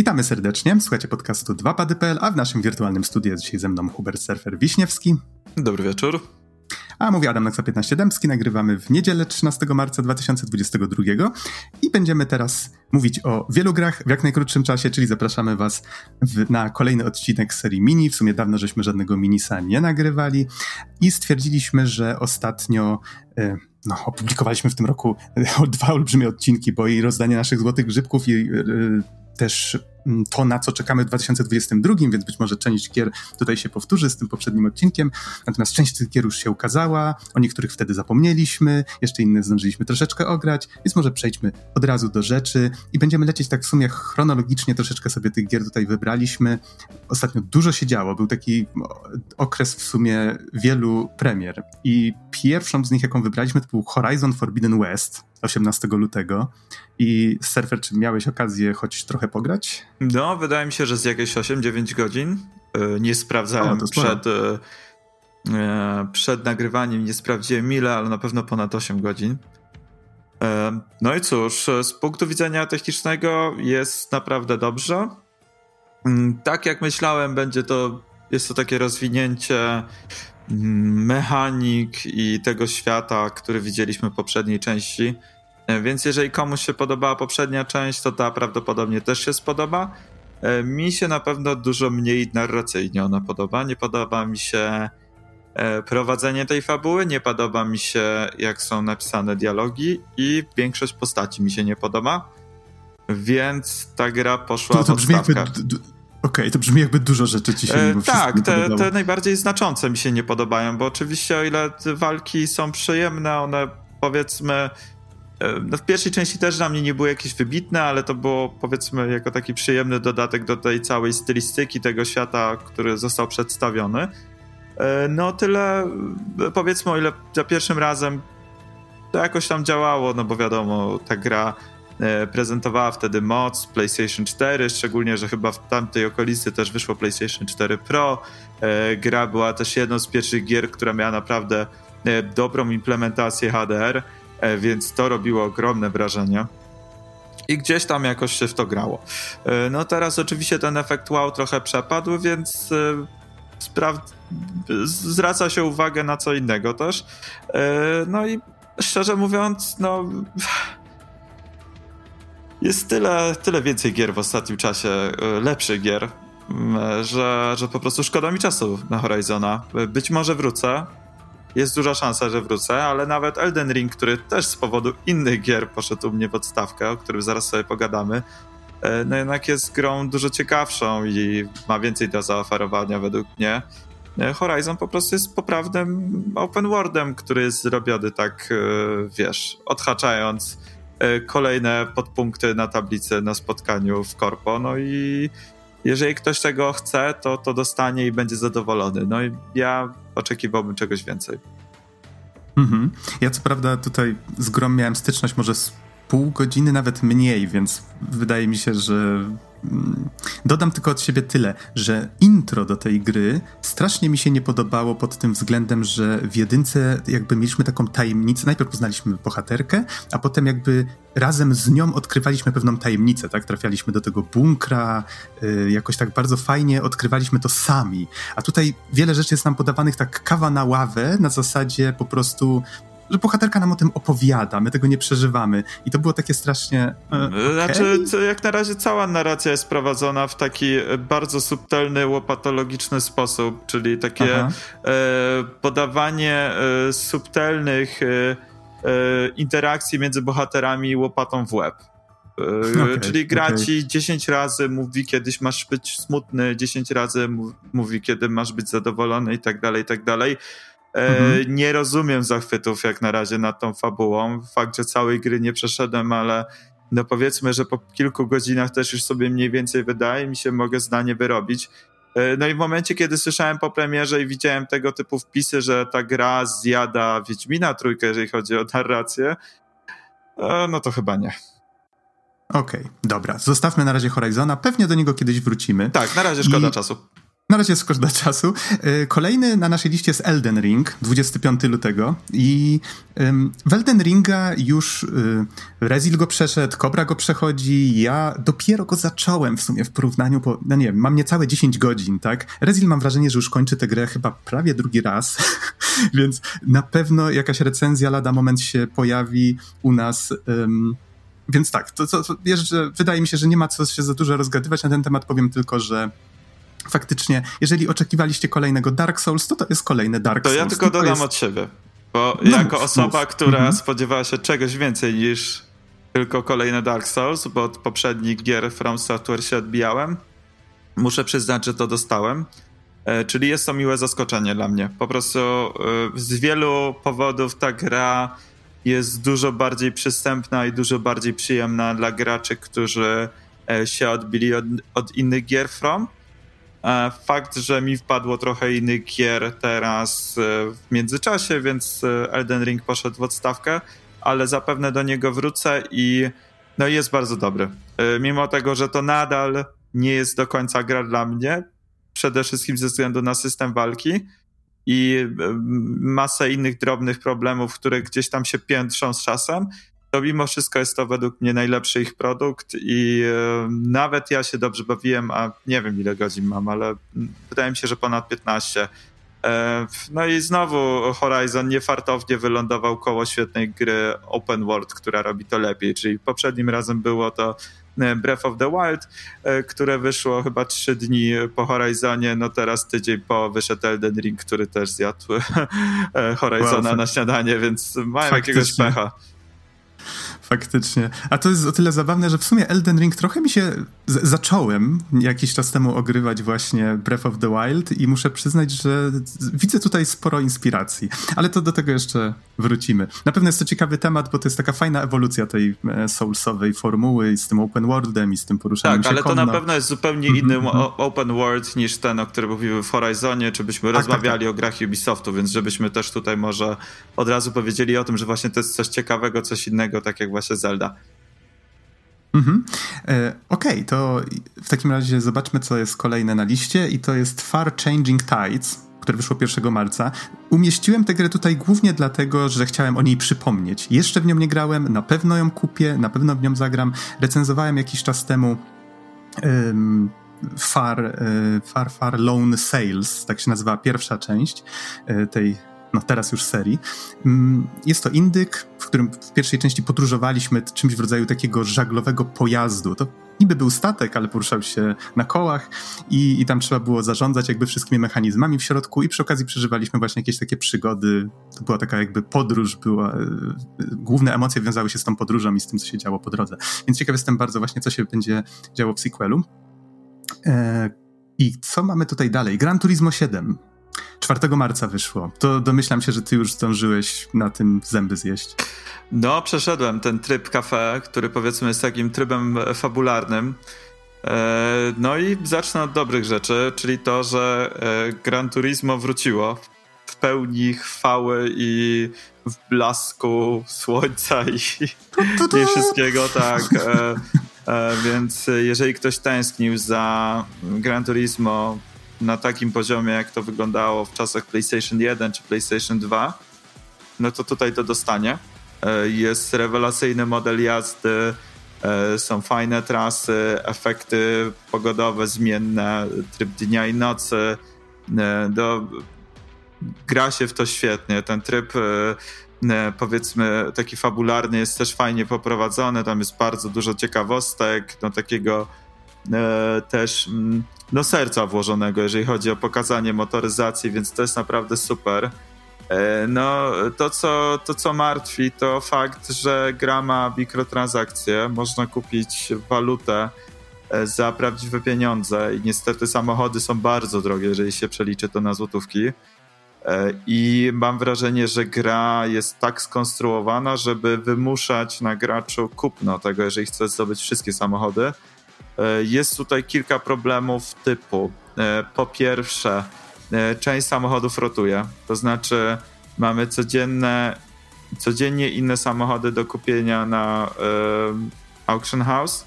Witamy serdecznie. Słuchajcie podcastu 2pady.pl, a w naszym wirtualnym studiu jest dzisiaj ze mną Hubert Surfer Wiśniewski. Dobry wieczór. A mówi Adam Naksa 15 Dębski. Nagrywamy w niedzielę 13 marca 2022 i będziemy teraz mówić o wielu grach w jak najkrótszym czasie, czyli zapraszamy was w, na kolejny odcinek serii mini. W sumie dawno żeśmy żadnego minisa nie nagrywali i stwierdziliśmy, że ostatnio... Y, no, opublikowaliśmy w tym roku dwa olbrzymie odcinki, bo i rozdanie naszych złotych grzybków i y, też to, na co czekamy w 2022, więc być może część gier tutaj się powtórzy z tym poprzednim odcinkiem. Natomiast część tych gier już się ukazała, o niektórych wtedy zapomnieliśmy, jeszcze inne zdążyliśmy troszeczkę ograć, więc może przejdźmy od razu do rzeczy i będziemy lecieć tak w sumie chronologicznie, troszeczkę sobie tych gier tutaj wybraliśmy. Ostatnio dużo się działo, był taki okres w sumie wielu premier i pierwszą z nich, jaką wybraliśmy, to był Horizon Forbidden West 18 lutego. I surfer, czy miałeś okazję choć trochę pograć? No, wydaje mi się, że z jakieś 8-9 godzin. E, nie sprawdzałem o, przed, e, e, przed nagrywaniem, nie sprawdziłem ile, ale na pewno ponad 8 godzin. No i cóż, z punktu widzenia technicznego jest naprawdę dobrze. Mm, tak jak myślałem, będzie to, jest to takie rozwinięcie mm, mechanik i tego świata, który widzieliśmy w poprzedniej części. E, więc jeżeli komuś się podobała poprzednia część, to ta prawdopodobnie też się spodoba. E, mi się na pewno dużo mniej narracyjnie ona podoba. Nie podoba mi się e, prowadzenie tej fabuły, nie podoba mi się jak są napisane dialogi i większość postaci mi się nie podoba. Więc ta gra poszła to, to brzmi jakby Okej, okay, to brzmi jakby dużo rzeczy ci się e, Tak, te, te najbardziej znaczące mi się nie podobają, bo oczywiście o ile walki są przyjemne, one powiedzmy no w pierwszej części też dla mnie nie było jakieś wybitne, ale to było powiedzmy jako taki przyjemny dodatek do tej całej stylistyki tego świata, który został przedstawiony. E, no tyle, e, powiedzmy o ile za pierwszym razem to jakoś tam działało, no bo wiadomo, ta gra prezentowała wtedy moc PlayStation 4, szczególnie, że chyba w tamtej okolicy też wyszło PlayStation 4 Pro. Gra była też jedną z pierwszych gier, która miała naprawdę dobrą implementację HDR. E, więc to robiło ogromne wrażenie. I gdzieś tam jakoś się w to grało. E, no teraz oczywiście ten efekt wow trochę przepadł, więc e, spra- zwraca się uwagę na co innego też. No i szczerze mówiąc, no jest tyle, tyle więcej gier w ostatnim czasie, lepszych gier, że, że po prostu szkoda mi czasu na Horizona. Być może wrócę, jest duża szansa, że wrócę, ale nawet Elden Ring, który też z powodu innych gier poszedł u mnie w odstawkę, o którym zaraz sobie pogadamy, e, no jednak jest grą dużo ciekawszą i ma więcej do zaoferowania według mnie. E, Horizon po prostu jest poprawnym open worldem, który jest zrobiony tak, e, wiesz, odhaczając kolejne podpunkty na tablicy na spotkaniu w Korpo, no i jeżeli ktoś tego chce, to, to dostanie i będzie zadowolony. No i ja oczekiwałbym czegoś więcej. Mhm. Ja co prawda tutaj z grom miałem styczność może z pół godziny, nawet mniej, więc wydaje mi się, że dodam tylko od siebie tyle, że intro do tej gry strasznie mi się nie podobało pod tym względem, że w jedynce jakby mieliśmy taką tajemnicę. Najpierw poznaliśmy bohaterkę, a potem jakby razem z nią odkrywaliśmy pewną tajemnicę, tak? Trafialiśmy do tego bunkra, yy, jakoś tak bardzo fajnie odkrywaliśmy to sami. A tutaj wiele rzeczy jest nam podawanych tak kawa na ławę, na zasadzie po prostu że bohaterka nam o tym opowiada, my tego nie przeżywamy. I to było takie strasznie. E, znaczy, jak na razie cała narracja jest prowadzona w taki e, bardzo subtelny, łopatologiczny sposób, czyli takie e, podawanie subtelnych interakcji między bohaterami łopatą w łeb. Okay, czyli gra okay. ci 10 razy mówi, kiedyś masz być smutny, 10 razy mówi, kiedy masz być zadowolony i tak dalej, i tak dalej. E, mhm. Nie rozumiem zachwytów jak na razie nad tą fabułą. Fakt, że całej gry nie przeszedłem, ale no powiedzmy, że po kilku godzinach też już sobie mniej więcej wydaje mi się, mogę zdanie wyrobić. E, no i w momencie, kiedy słyszałem po premierze i widziałem tego typu wpisy, że ta gra zjada Wiedźmina trójkę, jeżeli chodzi o narrację, e, no to chyba nie. Okej, okay, dobra. Zostawmy na razie Horizona. Pewnie do niego kiedyś wrócimy. Tak, na razie szkoda I... czasu. Na razie jest szkoda czasu. Y, kolejny na naszej liście jest Elden Ring, 25 lutego. I w Elden Ringa już y, Rezil go przeszedł, Cobra go przechodzi. Ja dopiero go zacząłem w sumie w porównaniu, po, no nie wiem, mam niecałe 10 godzin, tak? Rezil mam wrażenie, że już kończy tę grę chyba prawie drugi raz, więc na pewno jakaś recenzja lada moment się pojawi u nas. Um, więc tak, to, to, to wydaje mi się, że nie ma co się za dużo rozgadywać na ten temat. Powiem tylko, że faktycznie, jeżeli oczekiwaliście kolejnego Dark Souls, to to jest kolejny Dark Souls. To ja tylko dodam jest... od siebie, bo no, jako mów, osoba, mów. która mhm. spodziewała się czegoś więcej niż tylko kolejny Dark Souls, bo od poprzednich gier From Software się odbijałem, muszę przyznać, że to dostałem. E, czyli jest to miłe zaskoczenie dla mnie. Po prostu e, z wielu powodów ta gra jest dużo bardziej przystępna i dużo bardziej przyjemna dla graczy, którzy e, się odbili od, od innych gier From. E, fakt, że mi wpadło trochę innych gier teraz e, w międzyczasie, więc Elden Ring poszedł w odstawkę, ale zapewne do niego wrócę i no jest bardzo dobry. Mimo tego, że to nadal nie jest do końca gra dla mnie, przede wszystkim ze względu na system walki, i masę innych drobnych problemów, które gdzieś tam się piętrzą z czasem, to mimo wszystko jest to według mnie najlepszy ich produkt i nawet ja się dobrze bawiłem, a nie wiem ile godzin mam, ale wydaje mi się, że ponad 15. E, no i znowu Horizon niefartownie wylądował koło świetnej gry open world, która robi to lepiej, czyli poprzednim razem było to E, Breath of the Wild, e, które wyszło chyba trzy dni po Horizonie, no teraz tydzień po wyszedł Elden Ring, który też zjadł e, Horizona wow, na śniadanie, więc mają jakiegoś pecha. Faktycznie. A to jest o tyle zabawne, że w sumie Elden Ring trochę mi się... Zacząłem jakiś czas temu ogrywać właśnie Breath of the Wild i muszę przyznać, że widzę tutaj sporo inspiracji. Ale to do tego jeszcze wrócimy. Na pewno jest to ciekawy temat, bo to jest taka fajna ewolucja tej e, soulsowej formuły z tym open worldem i z tym poruszaniem tak, się ale to na pewno jest zupełnie mhm, inny mm-hmm. open world niż ten, o którym mówimy w Horizonie, czy byśmy tak, tak rozmawiali tak, tak. o grach Ubisoftu, więc żebyśmy też tutaj może od razu powiedzieli o tym, że właśnie to jest coś ciekawego, coś innego, tak jak właśnie Zelda. Mhm. E, Okej, okay, to w takim razie zobaczmy, co jest kolejne na liście i to jest Far Changing Tides, które wyszło 1 marca. Umieściłem tę grę tutaj głównie dlatego, że chciałem o niej przypomnieć. Jeszcze w nią nie grałem, na pewno ją kupię, na pewno w nią zagram. Recenzowałem jakiś czas temu um, Far, e, Far, Far Lone Sales, tak się nazywa pierwsza część e, tej no teraz już serii. Mm, jest to indyk, w którym w pierwszej części podróżowaliśmy czymś w rodzaju takiego żaglowego pojazdu. To niby był statek, ale poruszał się na kołach i, i tam trzeba było zarządzać jakby wszystkimi mechanizmami w środku i przy okazji przeżywaliśmy właśnie jakieś takie przygody. To była taka jakby podróż, była, e, główne emocje wiązały się z tą podróżą i z tym, co się działo po drodze. Więc ciekaw jestem bardzo właśnie, co się będzie działo w sequelu. E, I co mamy tutaj dalej? Gran Turismo 7. 4 marca wyszło. To domyślam się, że ty już zdążyłeś na tym zęby zjeść. No, przeszedłem ten tryb kafe, który powiedzmy jest takim trybem fabularnym. E, no i zacznę od dobrych rzeczy, czyli to, że e, Gran Turismo wróciło w pełni chwały i w blasku słońca i, i wszystkiego, tak. E, więc jeżeli ktoś tęsknił za Gran Turismo na takim poziomie, jak to wyglądało w czasach PlayStation 1 czy PlayStation 2, no to tutaj to dostanie. E, jest rewelacyjny model jazdy, e, są fajne trasy, efekty pogodowe zmienne, tryb dnia i nocy. E, do, gra się w to świetnie. Ten tryb powiedzmy taki fabularny jest też fajnie poprowadzony, tam jest bardzo dużo ciekawostek, no takiego też mm, no, serca włożonego, jeżeli chodzi o pokazanie motoryzacji, więc to jest naprawdę super. E, no, to co, to co martwi, to fakt, że gra ma mikrotransakcje. Można kupić walutę e, za prawdziwe pieniądze i niestety samochody są bardzo drogie, jeżeli się przeliczy to na złotówki. E, I mam wrażenie, że gra jest tak skonstruowana, żeby wymuszać na graczu kupno tego, jeżeli chce zdobyć wszystkie samochody E, jest tutaj kilka problemów typu e, po pierwsze, e, część samochodów rotuje, to znaczy mamy codzienne, codziennie inne samochody do kupienia na auction house.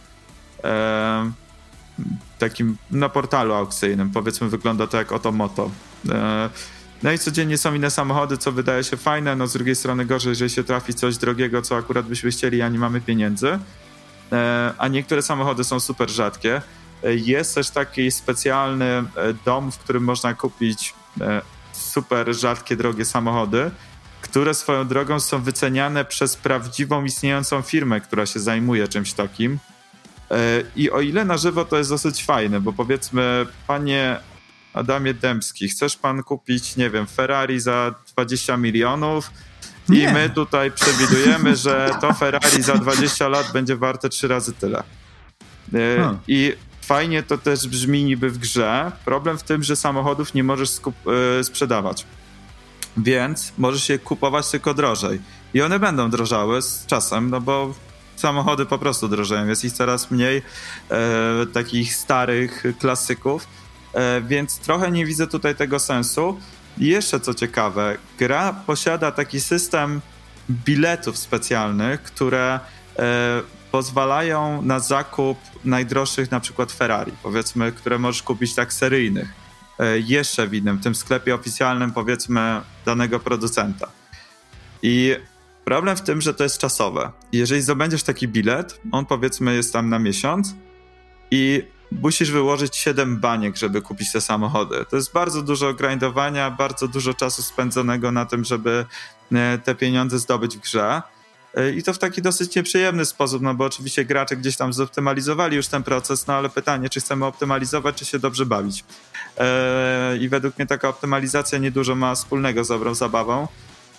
takim na portalu aukcyjnym. Powiedzmy, wygląda to jak Otomoto. E, no i codziennie są inne samochody, co wydaje się fajne, no z drugiej strony gorzej, jeżeli się trafi coś drogiego, co akurat byśmy chcieli, a nie mamy pieniędzy. E, a niektóre samochody są super rzadkie. E, jest też taki specjalny dom, w którym można kupić super rzadkie, drogie samochody, które swoją drogą są wyceniane przez prawdziwą, istniejącą firmę, która się zajmuje czymś takim. I o ile na żywo to jest dosyć fajne, bo powiedzmy, panie Adamie Dębski, chcesz pan kupić, nie wiem, Ferrari za 20 milionów nie. i my tutaj przewidujemy, że to Ferrari za 20 lat będzie warte trzy razy tyle. Hmm. I fajnie to też brzmi niby w grze. Problem w tym, że samochodów nie możesz e, sprzedawać. Więc możesz je kupować tylko drożej. I one będą drożały z czasem, no bo samochody po prostu drożeją. Jest ich coraz mniej e, takich starych klasyków E, więc trochę nie widzę tutaj tego sensu. Jeszcze co ciekawe, gra posiada taki system biletów specjalnych, które e, pozwalają na zakup najdroższych na przykład Ferrari, powiedzmy, które możesz kupić tak seryjnych, e, jeszcze w innym, tym sklepie oficjalnym powiedzmy danego producenta. I problem w tym, że to jest czasowe. Jeżeli zdobędziesz taki bilet, on powiedzmy jest tam na miesiąc i musisz wyłożyć 7 baniek, żeby kupić te samochody. To jest bardzo dużo grindowania, bardzo dużo czasu spędzonego na tym, żeby e, te pieniądze zdobyć w grze. E, I to w taki dosyć nieprzyjemny sposób, no bo oczywiście gracze gdzieś tam zoptymalizowali już ten proces, no ale pytanie, czy chcemy optymalizować, czy się dobrze bawić. E, I według mnie taka optymalizacja niedużo ma wspólnego z dobrą zabawą.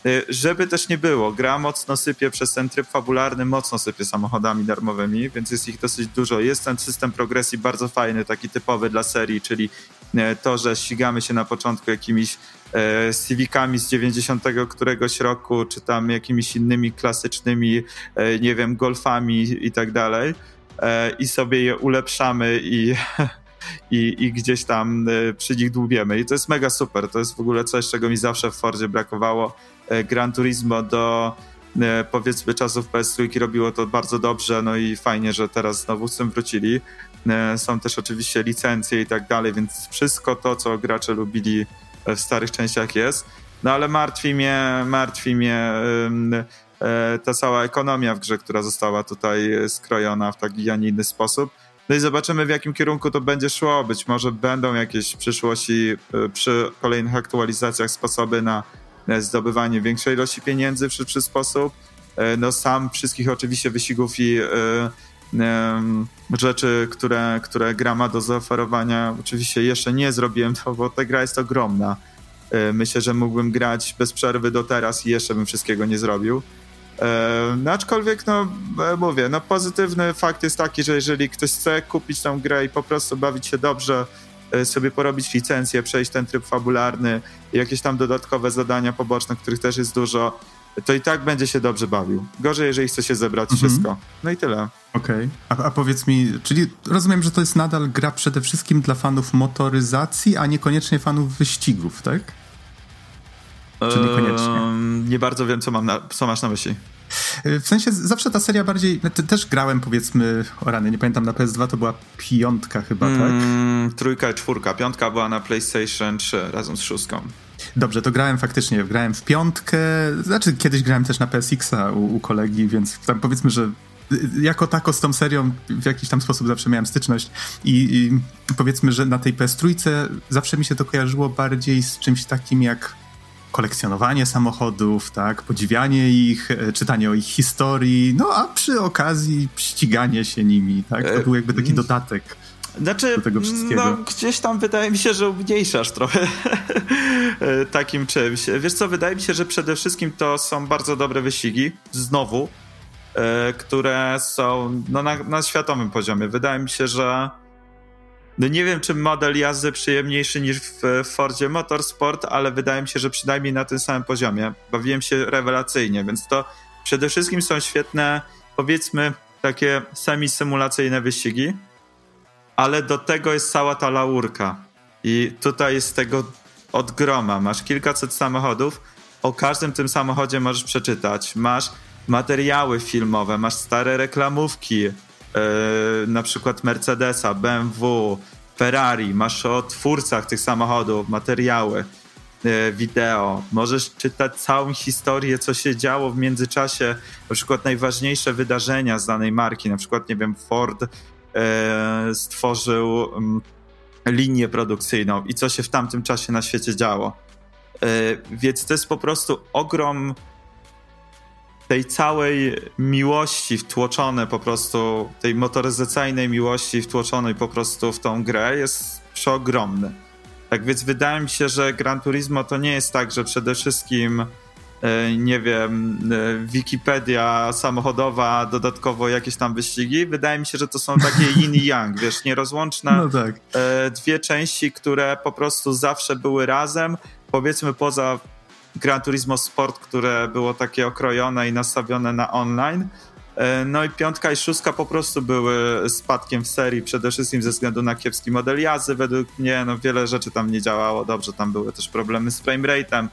Y, żeby też nie było, gra mocno sypie przez ten tryb fabularny, mocno sypie samochodami darmowymi, więc jest ich dosyć dużo. Jest ten system progresji bardzo fajny, taki typowy dla serii, czyli y, to, że ścigamy się na początku jakimiś e, Civicami z 90 któregoś roku, czy tam jakimiś innymi klasycznymi, nie wiem, golfami i tak dalej i sobie je ulepszamy i i, i gdzieś tam przy nich dłubiemy. I to jest mega super. To jest w ogóle coś, czego mi zawsze w Fordzie brakowało. E, Gran Turismo do e, powiedzmy czasów PS3 robiło to bardzo dobrze, no i fajnie, że teraz znowu z tym wrócili. E, są też oczywiście licencje i tak dalej, więc wszystko to, co gracze lubili w starych częściach jest. No ale martwi mnie, martwi mnie ta cała ekonomia w grze, która została tutaj skrojona w taki, a nie inny sposób. No i zobaczymy, w jakim kierunku to będzie szło. Być może będą jakieś w przyszłości przy kolejnych aktualizacjach sposoby na zdobywanie większej ilości pieniędzy w szybszy sposób. E, no sam wszystkich oczywiście wyścigów i e, rzeczy, które, które gra ma do zaoferowania. Oczywiście jeszcze nie zrobiłem to, bo ta gra jest ogromna. Myślę, że mógłbym grać bez przerwy do teraz i jeszcze bym wszystkiego nie zrobił. No aczkolwiek, no mówię, no pozytywny fakt jest taki, że jeżeli ktoś chce kupić tą grę i po prostu bawić się dobrze, E, sobie porobić licencję, przejść ten tryb fabularny, jakieś tam dodatkowe zadania poboczne, których też jest dużo, to i tak będzie się dobrze bawił. Gorzej, jeżeli chce się zebrać mhm. wszystko. No i tyle. Okej. Okay. A, a, powiedz mi, czyli rozumiem, że to jest nadal gra przede wszystkim dla fanów motoryzacji, a niekoniecznie fanów wyścigów, tak? Czy niekoniecznie? Eee, nie bardzo wiem, co, mam na, co masz na myśli. W sensie zawsze ta seria bardziej. No, też grałem powiedzmy o rany, nie pamiętam na PS2 to była piątka chyba, tak? Mm, trójka czwórka. Piątka była na PlayStation 3 razem z szóstką. Dobrze, to grałem faktycznie, grałem w piątkę, znaczy kiedyś grałem też na PSX-a u, u kolegi, więc tam powiedzmy, że jako tako z tą serią w jakiś tam sposób zawsze miałem styczność i, i powiedzmy, że na tej PS trójce zawsze mi się to kojarzyło bardziej z czymś takim jak kolekcjonowanie samochodów, tak, podziwianie ich, e, czytanie o ich historii, no a przy okazji ściganie się nimi, tak, to e, był jakby taki mm. dodatek. Znaczy, do tego wszystkiego. No, gdzieś tam wydaje mi się, że umniejszasz trochę e, takim czymś. Wiesz co, wydaje mi się, że przede wszystkim to są bardzo dobre wyścigi, znowu, które są no, na, na światowym poziomie. Wydaje mi się, że no nie wiem, czy model jazdy przyjemniejszy niż w Fordzie Motorsport, ale wydaje mi się, że przynajmniej na tym samym poziomie. Bawiłem się rewelacyjnie, więc to przede wszystkim są świetne, powiedzmy, takie semi-symulacyjne wyścigi, ale do tego jest cała ta laurka. I tutaj jest tego od groma. Masz kilkaset samochodów, o każdym tym samochodzie możesz przeczytać. Masz materiały filmowe, masz stare reklamówki, na przykład Mercedesa, BMW, Ferrari, masz o twórcach tych samochodów, materiały, wideo, możesz czytać całą historię, co się działo w międzyczasie, na przykład najważniejsze wydarzenia z danej marki, na przykład, nie wiem, Ford e, stworzył mm, linię produkcyjną i co się w tamtym czasie na świecie działo. E, więc to jest po prostu ogrom tej całej miłości wtłoczone po prostu, tej motoryzacyjnej miłości wtłoczonej po prostu w tą grę jest przeogromny. Tak więc wydaje mi się, że Gran Turismo to nie jest tak, że przede wszystkim e, nie wiem, e, Wikipedia samochodowa, dodatkowo jakieś tam wyścigi. Wydaje mi się, że to są takie yin i yang, wiesz, nierozłączne no tak. E, dwie części, które po prostu zawsze były razem, powiedzmy poza Gran Turismo Sport, które było takie okrojone i nastawione na online. E, no i piątka i szóstka po prostu były spadkiem w serii, przede wszystkim ze względu na kiepski model jazdy. Według mnie no, wiele rzeczy tam nie działało dobrze, tam były też problemy z frame rate'em,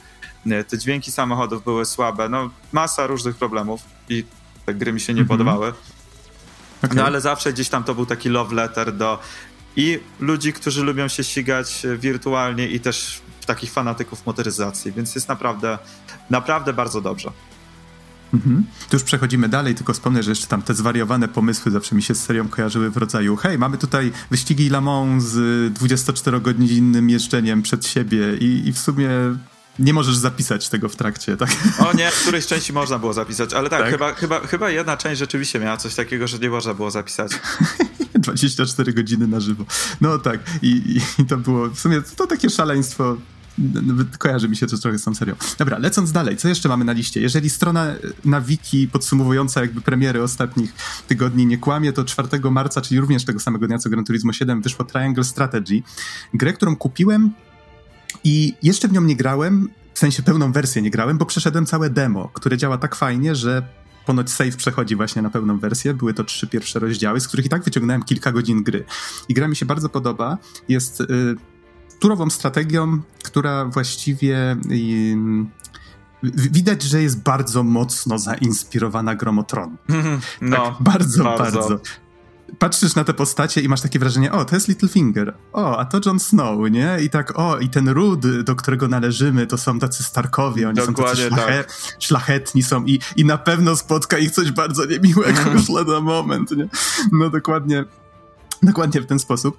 te dźwięki samochodów były słabe, no masa różnych problemów i te gry mi się nie mm -hmm. podobały. Okay. No ale zawsze gdzieś tam to był taki love letter do i ludzi, którzy lubią się ścigać wirtualnie i też takich fanatyków motoryzacji, więc jest naprawdę, naprawdę bardzo dobrze. Mhm. Tu już przechodzimy dalej, tylko wspomnę, że jeszcze tam te zwariowane pomysły zawsze mi się z serią kojarzyły w rodzaju hej, mamy tutaj wyścigi Le Mans z 24-godzinnym jeżdżeniem przed siebie i, i w sumie nie możesz zapisać tego w trakcie, tak? O nie, w którejś części można było zapisać, ale tak, tak, Chyba, chyba, chyba jedna część rzeczywiście miała coś takiego, że nie można było zapisać. 24 godziny na żywo. No tak, i, i, to było w sumie to takie szaleństwo kojarzy mi się to trochę z tą serią. Dobra, lecąc dalej, co jeszcze mamy na liście? Jeżeli strona na wiki podsumowująca jakby premiery ostatnich tygodni nie kłamie, to 4 marca, czyli również tego samego dnia co Gran Turismo 7 wyszło Triangle Strategy, grę, którą kupiłem i jeszcze w nią nie grałem, w sensie pełną wersję nie grałem, bo przeszedłem całe demo, które działa tak fajnie, że ponoć save przechodzi właśnie na pełną wersję. Były to trzy pierwsze rozdziały, z których i tak wyciągnąłem kilka godzin gry. I gra mi się bardzo podoba. Jest y, turową strategią, która właściwie widać, że jest bardzo mocno zainspirowana Gromotron. No, tak, bardzo, bardzo, bardzo. Patrzysz na te postacie i masz takie wrażenie, o, to jest Littlefinger, o, a to Jon Snow, nie? I tak, o, i ten ród, do którego należymy, to są tacy Starkowie, oni Dokładnie są tacy szlache tak. szlachetni są i, i na pewno spotka ich coś bardzo niemiłego już lada moment, nie? No dokładnie, Dokładnie w ten sposób.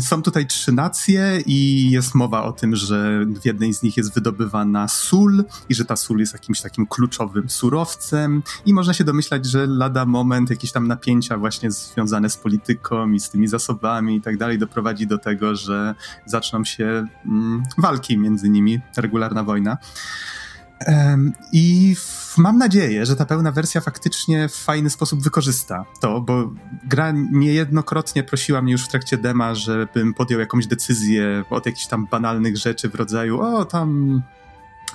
Są tutaj trzy nacje i jest mowa o tym, że w jednej z nich jest wydobywana sól i że ta sól jest jakimś takim kluczowym surowcem i można się domyślać, że lada moment jakieś tam napięcia właśnie związane z polityką i z tymi zasobami i tak dalej doprowadzi do tego, że zaczną się mm, walki między nimi, regularna wojna. I mam nadzieję, że ta pełna wersja faktycznie w fajny sposób wykorzysta to, bo gra niejednokrotnie prosiła mnie już w trakcie dema, żebym podjął jakąś decyzję od jakichś tam banalnych rzeczy w rodzaju o tam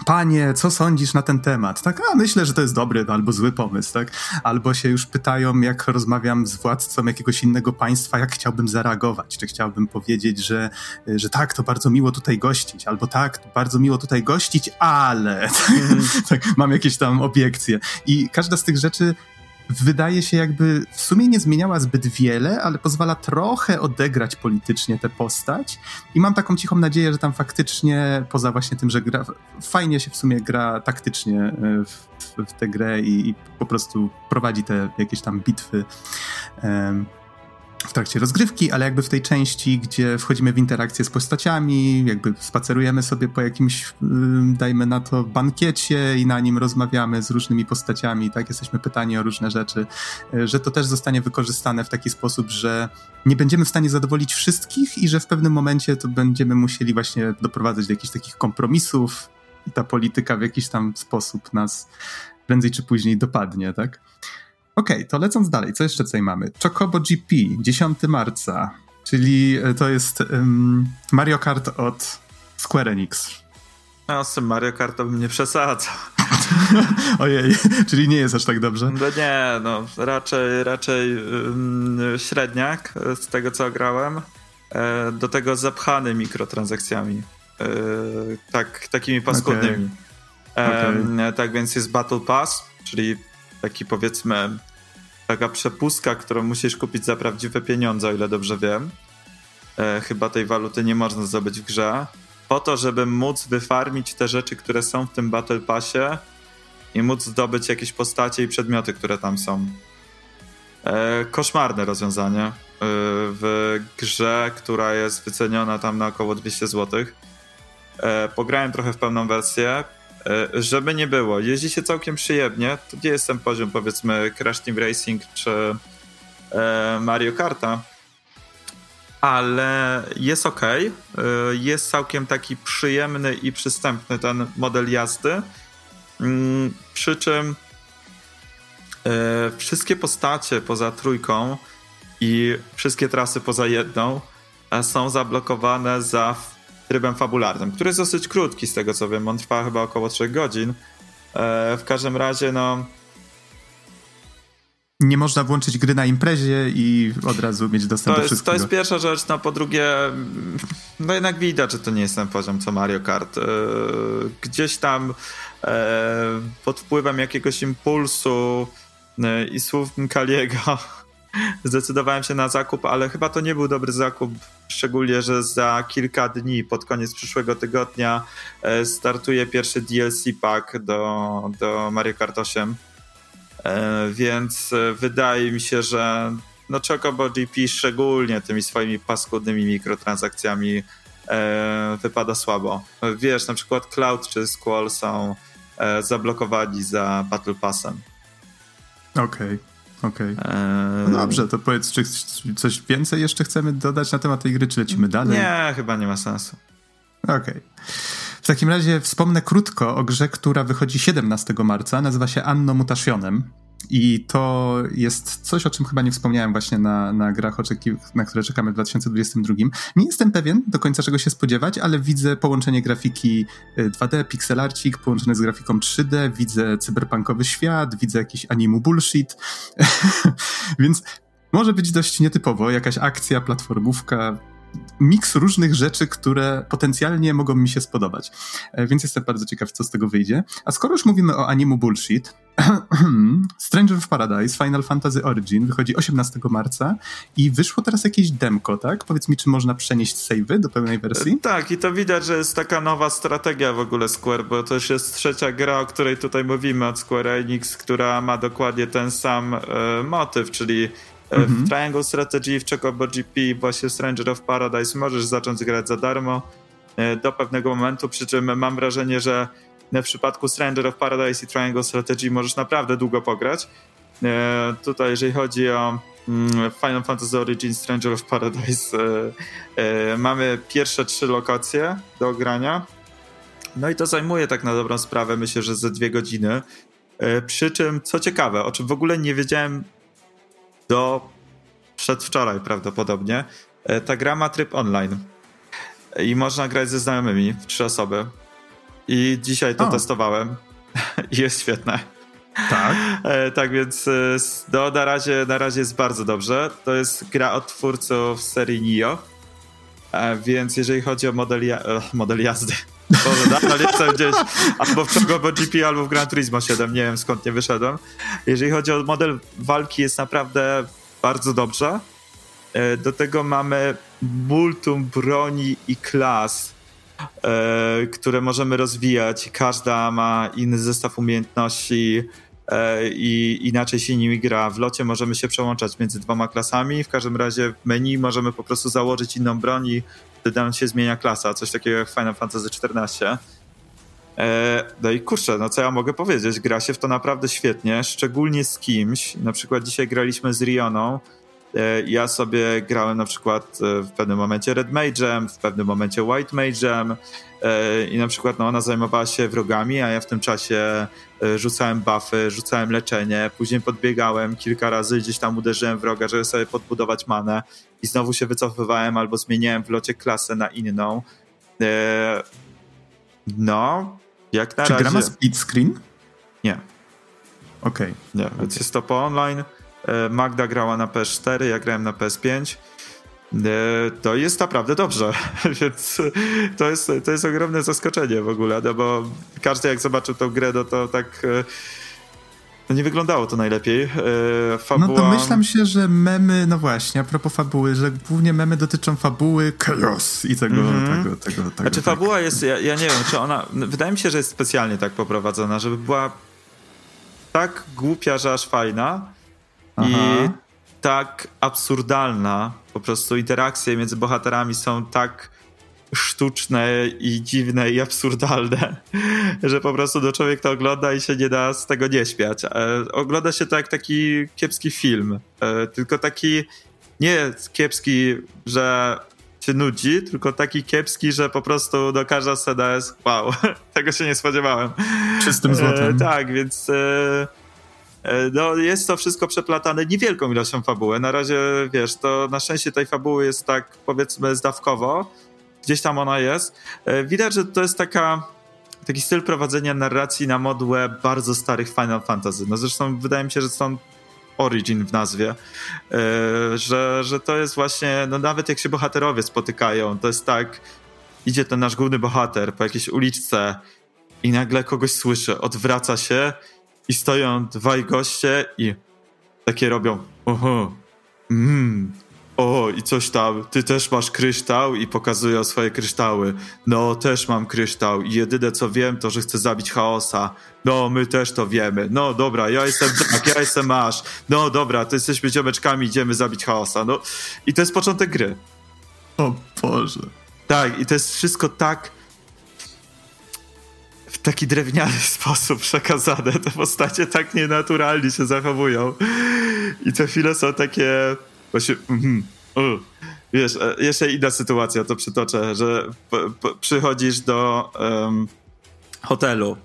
Panie, co sądzisz na ten temat? Tak, a myślę, że to jest dobry albo zły pomysł, tak? Albo się już pytają, jak rozmawiam z władcą jakiegoś innego państwa, jak chciałbym zareagować? Czy chciałbym powiedzieć, że, że tak, to bardzo miło tutaj gościć, albo tak, bardzo miło tutaj gościć, ale tak, mam jakieś tam obiekcje. I każda z tych rzeczy wydaje się jakby w sumie nie zmieniała zbyt wiele, ale pozwala trochę odegrać politycznie tę postać. I mam taką cichą nadzieję, że tam faktycznie poza właśnie tym, że gra, fajnie się w sumie gra taktycznie e, w, w, tę grę i, i, po prostu prowadzi te jakieś tam bitwy um, w trakcie rozgrywki, ale jakby w tej części, gdzie wchodzimy w interakcję z postaciami, jakby spacerujemy sobie po jakimś, dajmy na to, bankiecie i na nim rozmawiamy z różnymi postaciami, tak, jesteśmy pytani o różne rzeczy, y, że to też zostanie wykorzystane w taki sposób, że nie będziemy w stanie zadowolić wszystkich i że w pewnym momencie to będziemy musieli właśnie doprowadzać do jakichś takich kompromisów i ta polityka w jakiś tam sposób nas prędzej czy później dopadnie, tak? Okej, okay, to lecąc dalej, co jeszcze tutaj mamy? Chocobo GP, 10 marca, czyli e, to jest um, Mario Kart od Square Enix. No, z tym Mario Kart to bym nie przesadzał. Ojej, czyli nie jest aż tak dobrze? No nie, no raczej, raczej um, średniak z tego co grałem. E, do tego zapchany mikrotransakcjami. E, tak, takimi paskudnymi. Okay. E, okay. Tak więc jest Battle Pass, czyli taki powiedzmy taka przepustka, którą musisz kupić za prawdziwe pieniądze, o ile dobrze wiem. E, chyba tej waluty nie można zdobyć w grze. Po to, żeby móc wyfarmić te rzeczy, które są w tym Battle Passie i móc zdobyć jakieś postacie i przedmioty, które tam są. E, koszmarne rozwiązanie e, w grze, która jest wyceniona tam na około 200 zł. E, pograłem trochę w pełną wersję. E, żeby nie było, jeździ się całkiem przyjemnie. To nie jest ten poziom, powiedzmy, Crash Team Racing czy e, Mario Karta, ale jest ok. Jest całkiem taki przyjemny i przystępny ten model jazdy. Mm, przy czym wszystkie postacie poza trójką i wszystkie trasy poza jedną są zablokowane za trybem fabularnym, który jest dosyć krótki z tego co wiem. On trwa chyba około 3 godzin. E, w każdym razie, no. Nie można włączyć gry na imprezie i od razu mieć dostęp to do wszystkiego. To jest pierwsza rzecz, no po drugie, no jednak widać, że to nie jest ten poziom co Mario Kart. E, gdzieś tam e, pod wpływem jakiegoś impulsu i słów Kaliego zdecydowałem się na zakup, ale chyba to nie był dobry zakup, szczególnie, że za kilka dni, pod koniec przyszłego tygodnia, e, startuje pierwszy DLC pack do, do Mario Kart 8. E, więc e, wydaje mi się, że no Chocobo GP szczególnie tymi swoimi paskudnymi mikrotransakcjami wypada słabo. Wiesz, na przykład Cloud czy Squall są zablokowani za Battle Passem. Okej. Okay. Okej. Okay. Eee, no dobrze, to powiedz, czy coś więcej jeszcze chcemy dodać na temat tej gry, czy lecimy dalej? Nie, chyba nie ma sensu. Okej. Okay. W takim razie wspomnę krótko o grze, która wychodzi 17 marca. Nazywa się Anno Mutationem. I to jest coś, o czym chyba nie wspomniałem właśnie na, na grach, na które czekamy w 2022. Nie jestem pewien do końca czego się spodziewać, ale widzę połączenie grafiki 2D, y, pixelarcik, połączone z grafiką 3D, widzę cyberpunkowy świat, widzę jakiś animu bullshit, więc może być dość nietypowo, jakaś akcja, platformówka, miks różnych rzeczy, które potencjalnie mogą mi się spodobać. E, więc jestem bardzo ciekaw, co z tego wyjdzie. A skoro już mówimy o animu bullshit, Stranger of Paradise Final Fantasy Origin wychodzi 18 marca i wyszło teraz jakieś demko, tak? Powiedz mi, czy można przenieść savey do pełnej wersji? E, tak, i to widać, że jest taka nowa strategia w ogóle Square, bo to już jest trzecia gra, o której tutaj mówimy od Square Enix, która ma dokładnie ten sam e, motyw, czyli E, w mhm. Triangle Strategy, w Chocobo GP, właśnie Stranger of Paradise możesz zacząć grać za darmo e, do pewnego momentu, przy czym mam wrażenie, że w przypadku Stranger of Paradise i Triangle Strategy możesz naprawdę długo pograć. E, tutaj jeżeli chodzi o mm, Final Fantasy Origin Stranger of Paradise mamy pierwsze trzy lokacje do grania. No i to zajmuje tak na dobrą sprawę, myślę, że ze dwie godziny. Przy czym, co ciekawe, o czym w ogóle nie wiedziałem do przedwczoraj prawdopodobnie. E, ta gra ma tryb online i można grać ze znajomymi w trzy osoby. I dzisiaj to testowałem i jest świetne. Tak. E, tak więc e, no, na, razie, na razie jest bardzo dobrze. To jest gra od twórców serii Nio. Więc jeżeli chodzi o model, ja model jazdy, Boże, nadal jestem gdzieś albo w Chocobo GP, albo w Gran Turismo 7, nie wiem skąd nie wyszedłem. Jeżeli chodzi o model walki, jest naprawdę bardzo dobrze. E, do tego mamy multum broni i klas, e, które możemy rozwijać. Każda ma inny zestaw umiejętności e, i inaczej się nimi gra. W locie możemy się przełączać między dwoma klasami. W każdym razie w menu możemy po prostu założyć inną broń i wtedy nam się zmienia klasa, coś takiego jak Final Fantasy XIV. E, no i kurczę, no co ja mogę powiedzieć, gra się w to naprawdę świetnie, szczególnie z kimś, na przykład dzisiaj graliśmy z Rioną, e, ja sobie grałem na przykład e, w pewnym momencie Red Mage'em, w pewnym momencie White Mage'em i na przykład no, ona zajmowała się wrogami, a ja w tym czasie rzucałem buffy, rzucałem leczenie, później podbiegałem kilka razy, gdzieś tam uderzyłem wroga, żeby sobie podbudować manę i znowu się wycofywałem albo zmieniałem w locie klasę na inną. No, jak na Czy razie... gra ma split screen? Nie. Okej. Okay. Nie, okay. więc jest to po online. E, Magda grała na PS4, ja grałem na PS5. E, to jest naprawdę dobrze, więc to jest, to jest ogromne zaskoczenie w ogóle, no bo każdy jak zobaczył tą grę, no to tak e, no nie wyglądało to najlepiej. E, fabuła... No domyślam się, że memy, no właśnie, a propos fabuły, że głównie memy dotyczą fabuły chaos i tego, mm -hmm. tego, tego, tego. Znaczy tak. fabuła jest, ja, ja, nie wiem, czy ona, wydaje mi się, że jest specjalnie tak poprowadzona, żeby była tak głupia, że aż fajna Aha. i tak absurdalna. Po prostu interakcje między bohaterami są tak sztuczne i dziwne i absurdalne, że po prostu do człowiek to ogląda i się nie da z tego nie śmiać. E, ogląda się to jak taki kiepski film, e, tylko taki nie kiepski, że się nudzi, tylko taki kiepski, że po prostu do każda scena jest wow, tego się nie spodziewałem. Czystym złotem. E, tak, więc e, no, jest to wszystko przeplatane niewielką ilością fabuły. Na razie, wiesz, to na szczęście tej fabuły jest tak, powiedzmy, zdawkowo, gdzieś tam ona jest. E, widać, że to jest taka taki styl prowadzenia narracji na modłę bardzo starych Final Fantasy. No zresztą wydaje mi się, że są Origin w nazwie, e, że, że to jest właśnie, no nawet jak się bohaterowie spotykają, to jest tak, idzie ten nasz główny bohater po jakiejś uliczce i nagle kogoś słyszy, odwraca się i stoją dwaj goście i takie robią, oho, mmm, o, i coś tam, ty też masz kryształ i pokazują swoje kryształy. No, też mam kryształ i jedyne co wiem, to że chcę zabić chaosa. No, my też to wiemy. No, dobra, ja jestem tak, ja jestem masz. No, dobra, to jesteśmy ziomeczkami, idziemy zabić chaosa. No, i to jest początek gry. O Boże. Tak, i to jest wszystko tak taki drewniany sposób przekazane. Te postacie tak nienaturalnie się zachowują. I te chwile są takie Właśnie, mm, uh. Wiesz, e, jeszcze inna sytuacja, to przytoczę, że przychodzisz do um, hotelu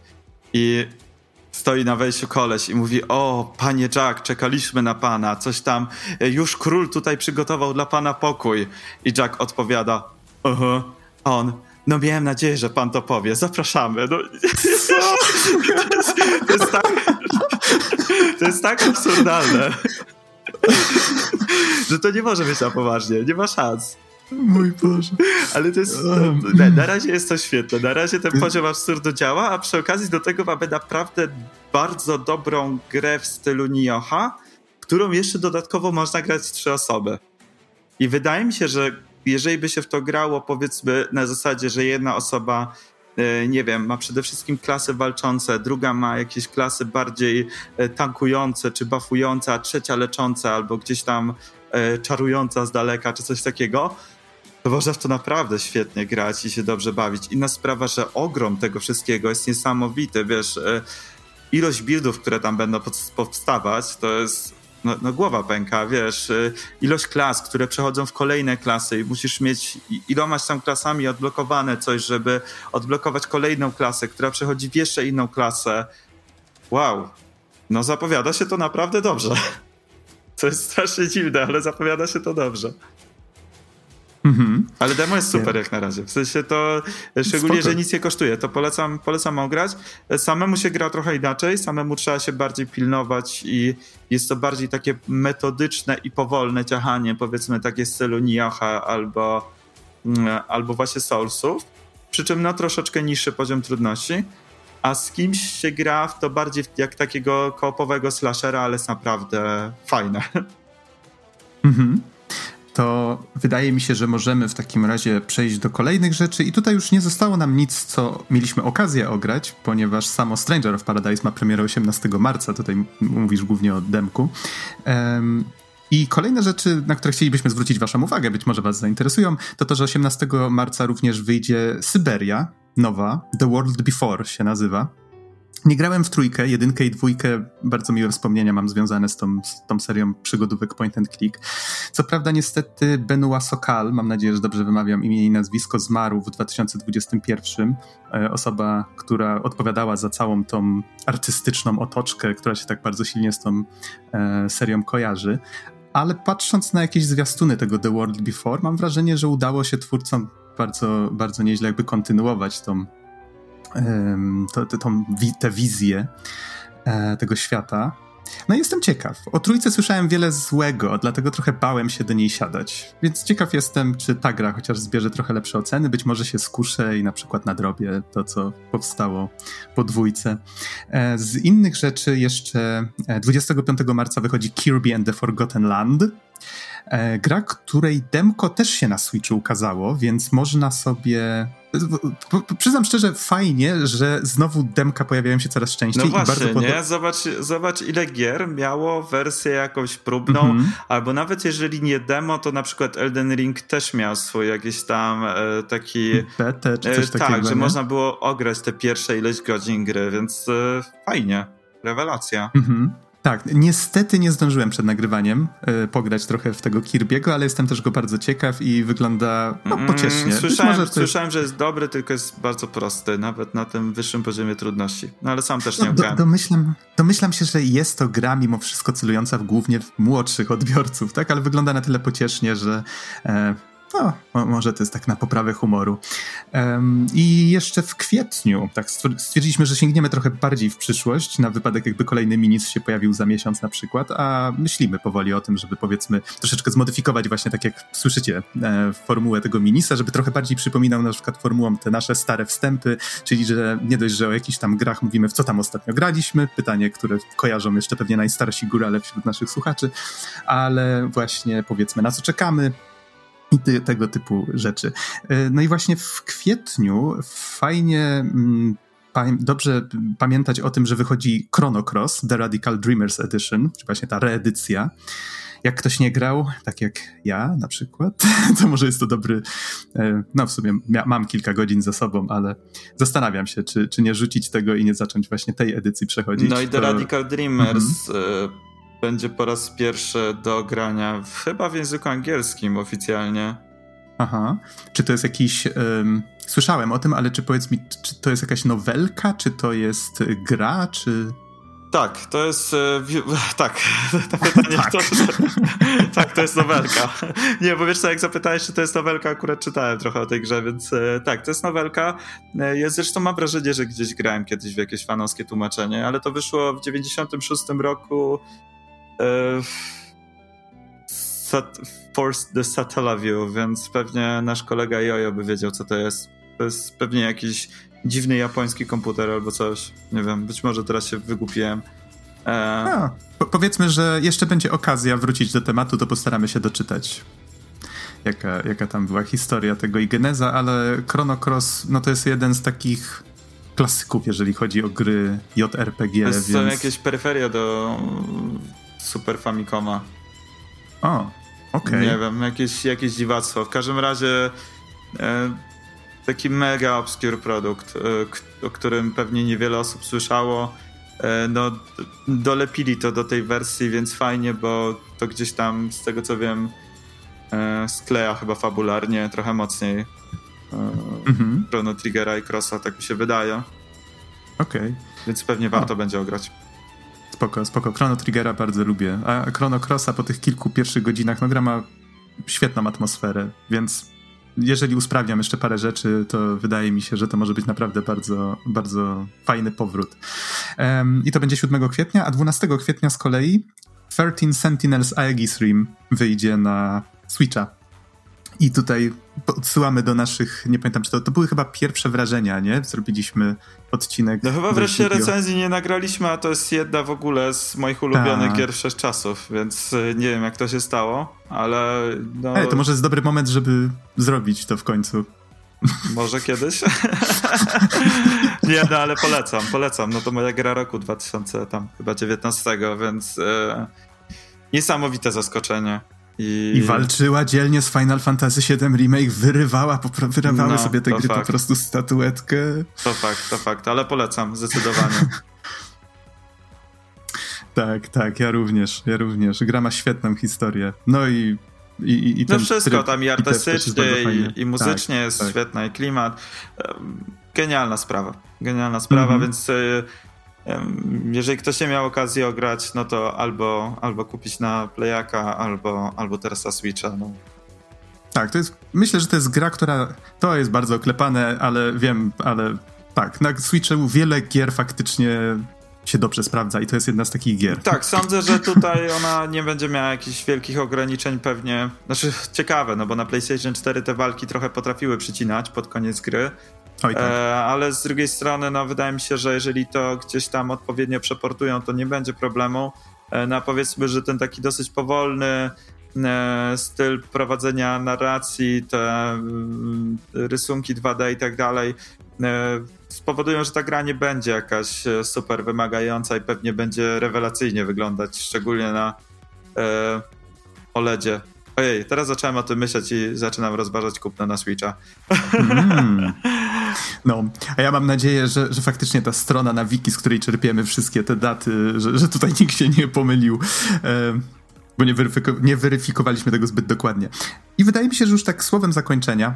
i stoi na wejściu koleś i mówi: O, panie Jack, czekaliśmy na pana, coś tam. E, już król tutaj przygotował dla pana pokój. I Jack odpowiada: Aha, on. No miałem nadzieję, że pan to powie. Zapraszamy. No, to, jest, to, jest tak, to jest tak absurdalne że to nie może być na poważnie, nie ma szans. Mój Boże. Ale to jest. Na, na, razie jest to świetne. Na razie ten poziom absurdu działa, a przy okazji do tego mamy naprawdę bardzo dobrą grę w stylu Nioha, którą jeszcze dodatkowo można grać w trzy osoby. I wydaje mi się, że jeżeli by się w to grało, powiedzmy na zasadzie, że jedna osoba E, nie wiem, ma przede wszystkim klasy walczące, druga ma jakieś klasy bardziej e, tankujące czy buffujące, a trzecia leczące albo gdzieś tam e, czarująca z daleka czy coś takiego, to można w to naprawdę świetnie grać i się dobrze bawić. Inna sprawa, że ogrom tego wszystkiego jest niesamowity, wiesz, ilość buildów, które tam będą powstawać, to jest no, no, głowa pęka, wiesz, y, ilość klas, które przechodzą w kolejne klasy i musisz mieć ilomaś tam klasami odblokowane coś, żeby odblokować kolejną klasę, która przechodzi w jeszcze inną klasę. Wow, no zapowiada się to naprawdę dobrze. To jest strasznie dziwne, ale zapowiada się to dobrze. Mhm. Ale demo jest super jak na razie. W sensie to, szczególnie, Spoko. że nic nie kosztuje, to polecam, polecam ograć. Samemu się gra trochę inaczej, samemu trzeba się bardziej pilnować i jest to bardziej takie metodyczne i powolne ciachanie, powiedzmy takie z stylu Nioha albo, mm, albo właśnie Soulsów. Przy czym na troszeczkę niższy poziom trudności. A z kimś się gra w to bardziej jak takiego koopowego slashera, ale jest naprawdę fajne. Mhm to wydaje mi się, że możemy w takim razie przejść do kolejnych rzeczy. I tutaj już nie zostało nam nic, co mieliśmy okazję ograć, ponieważ samo Stranger of Paradise ma premierę 18 marca. Tutaj mówisz głównie o demku. Um, i kolejne rzeczy, na które chcielibyśmy zwrócić Waszą uwagę, być może Was zainteresują, to to, że 18 marca również wyjdzie Syberia, nowa, The World Before się nazywa. Nie grałem w trójkę, jedynkę i dwójkę. Bardzo miłe wspomnienia mam związane z tą, z tą serią przygodówek point and click. Co prawda niestety Benoit Sokal, mam nadzieję, że dobrze wymawiam imię i nazwisko, zmarł w 2021. E, osoba, która odpowiadała za całą tą artystyczną otoczkę, która się tak bardzo silnie z tą e, serią kojarzy. Ale patrząc na jakieś zwiastuny tego The World Before, mam wrażenie, że udało się twórcom bardzo, bardzo nieźle jakby kontynuować tą to, to, tą, tę wizję e, tego świata. No jestem ciekaw. O trójce słyszałem wiele złego, dlatego trochę bałem się do niej siadać. Więc ciekaw jestem, czy ta gra chociaż zbierze trochę lepsze oceny. Być może się skuszę i na przykład nadrobię to, co powstało po dwójce. E, z innych rzeczy jeszcze 25 e, marca wychodzi Kirby and the Forgotten Land. Gra, której demko też się na Switchu ukazało, więc można sobie Przyznam szczerze, fajnie, że znowu demka pojawiają się coraz częściej. No właśnie, i bardzo nie? Zobacz, zobacz, ile gier miało wersję jakąś próbną, mm -hmm. albo nawet jeżeli nie demo, to na przykład Elden Ring też miał swój jakiś tam e, taki... Betę czy coś e, takiego, Tak, że nie? można było ograć te pierwsze ileś godzin gry, więc e, fajnie. Rewelacja. Mm -hmm. Tak, niestety nie zdążyłem przed nagrywaniem y, pograć trochę w tego Kirby'ego, ale jestem też go bardzo ciekaw i wygląda no, mm, pociesznie. słyszałem, może, słyszałem jest... że jest dobry, tylko jest bardzo prosty, nawet na tym wyższym poziomie trudności. No ale sam też nie no, do, domyślam, domyślam się, że jest to gra mimo wszystko celująca w głównie w młodszych odbiorców, tak? Ale wygląda na tyle pociesznie, że e, no, może to jest tak na poprawę humoru. Um, I jeszcze w kwietniu tak stwierdziliśmy, że sięgniemy trochę bardziej w przyszłość, na wypadek jakby kolejny minis się pojawił za miesiąc na przykład, a myślimy powoli o tym, żeby powiedzmy troszeczkę zmodyfikować właśnie tak jak słyszycie e, formułę tego minisa, żeby trochę bardziej przypominał na przykład formułą te nasze stare wstępy, czyli że nie dość, że o jakichś tam grach mówimy, w co tam ostatnio graliśmy, pytanie, które kojarzą jeszcze pewnie najstarsi górale wśród naszych słuchaczy, ale właśnie powiedzmy na co czekamy, i ty, tego typu rzeczy. E, no i właśnie w kwietniu fajnie mm, dobrze pamiętać o tym, że wychodzi Chrono Cross, The Radical Dreamers Edition, czy właśnie ta reedycja. Jak ktoś nie grał, tak jak ja na przykład, to może jest to dobry. E, no, w sumie mam kilka godzin za sobą, ale zastanawiam się, czy, czy nie rzucić tego i nie zacząć właśnie tej edycji przechodzić. No i The to... Radical Dreamers. Mm -hmm będzie po raz pierwszy do grania chyba w języku angielskim oficjalnie. Aha. Czy to jest jakiś. Um, słyszałem o tym, ale czy powiedz mi, czy to jest jakaś nowelka, czy to jest gra, czy. Tak, to jest. E, tak, to pytanie tak. To, tak, to jest nowelka. Nie, bo wiesz co, jak zapytałeś, czy to jest nowelka, akurat czytałem trochę o tej grze, więc e, tak, to jest nowelka. Ja zresztą mam wrażenie, że gdzieś grałem kiedyś w jakieś fanowskie tłumaczenie, ale to wyszło w 96 roku Sat Force the Satellaview, więc pewnie nasz kolega Jojo by wiedział, co to jest. To jest pewnie jakiś dziwny japoński komputer albo coś. Nie wiem, być może teraz się wygłupiłem. E... A, po powiedzmy, że jeszcze będzie okazja wrócić do tematu, to postaramy się doczytać. Jaka, jaka tam była historia tego i geneza, ale Chrono Cross, no to jest jeden z takich klasyków, jeżeli chodzi o gry JRPG. To więc... są jakieś peryferia do Super Famicoma. O, okej. Okay. Nie wiem, jakieś, jakieś dziwactwo. W każdym razie e, taki mega obscure produkt, e, o którym pewnie niewiele osób słyszało. E, no, dolepili to do tej wersji, więc fajnie, bo to gdzieś tam, z tego co wiem, e, skleja chyba fabularnie trochę mocniej e, mhm. Chrono Triggera i Crossa, tak mi się wydaje. Okej. Okay. Więc pewnie warto będzie ograć spoko, spoko. Chrono Triggera bardzo lubię. A Chrono Crossa po tych kilku pierwszych godzinach, no gra ma świetną atmosferę, więc jeżeli usprawniam jeszcze parę rzeczy, to wydaje mi się, że to może być naprawdę bardzo, bardzo fajny powrót. Um, I to będzie 7 kwietnia, a 12 kwietnia z kolei 13 Sentinels Aegis Rim wyjdzie na Switcha. I tutaj odsyłamy do naszych, nie pamiętam, czy to, to były chyba pierwsze wrażenia, nie? Zrobiliśmy odcinek. No chyba wreszcie recenzji nie nagraliśmy, a to jest jedna w ogóle z moich ulubionych ta. gier czasów, więc y, nie wiem jak to się stało, ale no... Ej, to może jest dobry moment, żeby zrobić to w końcu. Może kiedyś? nie, no ale polecam, polecam. No to moja gra roku 2000 tam chyba 19, więc e, niesamowite zaskoczenie. I... I... walczyła dzielnie z Final Fantasy VII Remake, wyrywała, wyrywały no, sobie te gry fakt. po prostu statuetkę. To fakt, to fakt, ale polecam, zdecydowanie. tak, tak, ja również, ja również. Gra ma świetną historię. No i i, i, i no wszystko tryb, tam i artystycznie, i, i, muzycznie tak, jest tak. świetna, i klimat. Genialna sprawa. Genialna sprawa, mm -hmm. więc y, jeżeli ktoś nie miał okazji ograć, no to albo, albo kupić na Playaka, albo, albo teraz na Switcha. No. Tak, to jest, myślę, że to jest gra, która, to jest bardzo oklepane, ale wiem, ale tak, na Switchu wiele gier faktycznie się dobrze sprawdza i to jest jedna z takich gier. Tak, sądzę, że tutaj ona nie będzie miała jakichś wielkich ograniczeń pewnie. Znaczy ciekawe, no bo na PlayStation 4 te walki trochę potrafiły przycinać pod koniec gry. Oj, tak. e, ale z drugiej strony, no wydaje mi się, że jeżeli to gdzieś tam odpowiednio przeportują, to nie będzie problemu. E, no powiedzmy, że ten taki dosyć powolny e, styl prowadzenia narracji, te mm, rysunki 2D i tak dalej, e, spowodują, że ta gra nie będzie jakaś e, super wymagająca i pewnie będzie rewelacyjnie wyglądać, szczególnie na e, OLEDzie. Ojej, teraz zacząłem o tym myśleć i zaczynam rozważać kupno na Switcha. Mm. No, a ja mam nadzieję, że, że faktycznie ta strona na wiki, z której czerpiemy wszystkie te daty, że, że tutaj nikt się nie pomylił. E, bo nie, weryfiko- nie weryfikowaliśmy tego zbyt dokładnie. I wydaje mi się, że już tak słowem zakończenia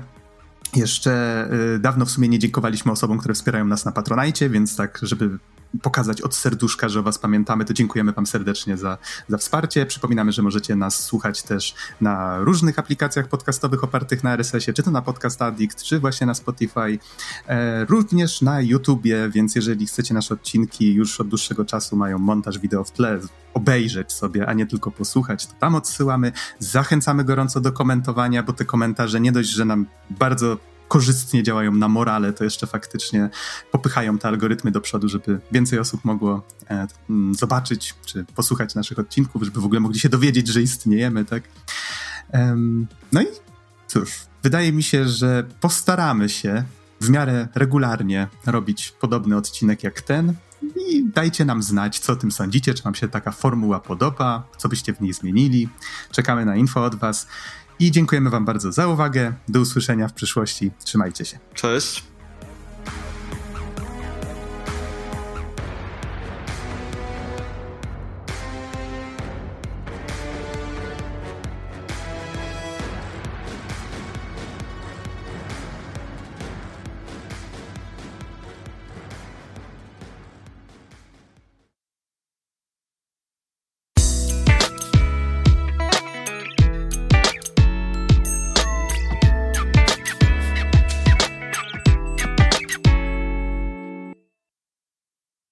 jeszcze y, dawno w sumie nie dziękowaliśmy osobom, które wspierają nas na Patronajcie, więc tak, żeby pokazać od serduszka, że was pamiętamy, to dziękujemy wam serdecznie za, za wsparcie. Przypominamy, że możecie nas słuchać też na różnych aplikacjach podcastowych opartych na RSS-ie, czy to na Podcast Addict, czy właśnie na Spotify, e, również na YouTubie, więc jeżeli chcecie nasze odcinki już od dłuższego czasu mają montaż wideo w tle, obejrzeć sobie, a nie tylko posłuchać, to tam odsyłamy. Zachęcamy gorąco do komentowania, bo te komentarze nie dość, że nam bardzo korzystnie działają na morale, to jeszcze faktycznie popychają te algorytmy do przodu, żeby więcej osób mogło e, mm, zobaczyć czy posłuchać naszych odcinków, żeby w ogóle mogli się dowiedzieć, że istniejemy, tak? no i cóż, wydaje mi się, że postaramy się w miarę regularnie robić podobny odcinek jak ten. I dajcie nam znać, co o tym sądzicie, czy wam się taka formuła podoba, co byście w niej zmienili. Czekamy na info od was. I dziękujemy Wam bardzo za uwagę. Do usłyszenia w przyszłości. Trzymajcie się. Cześć.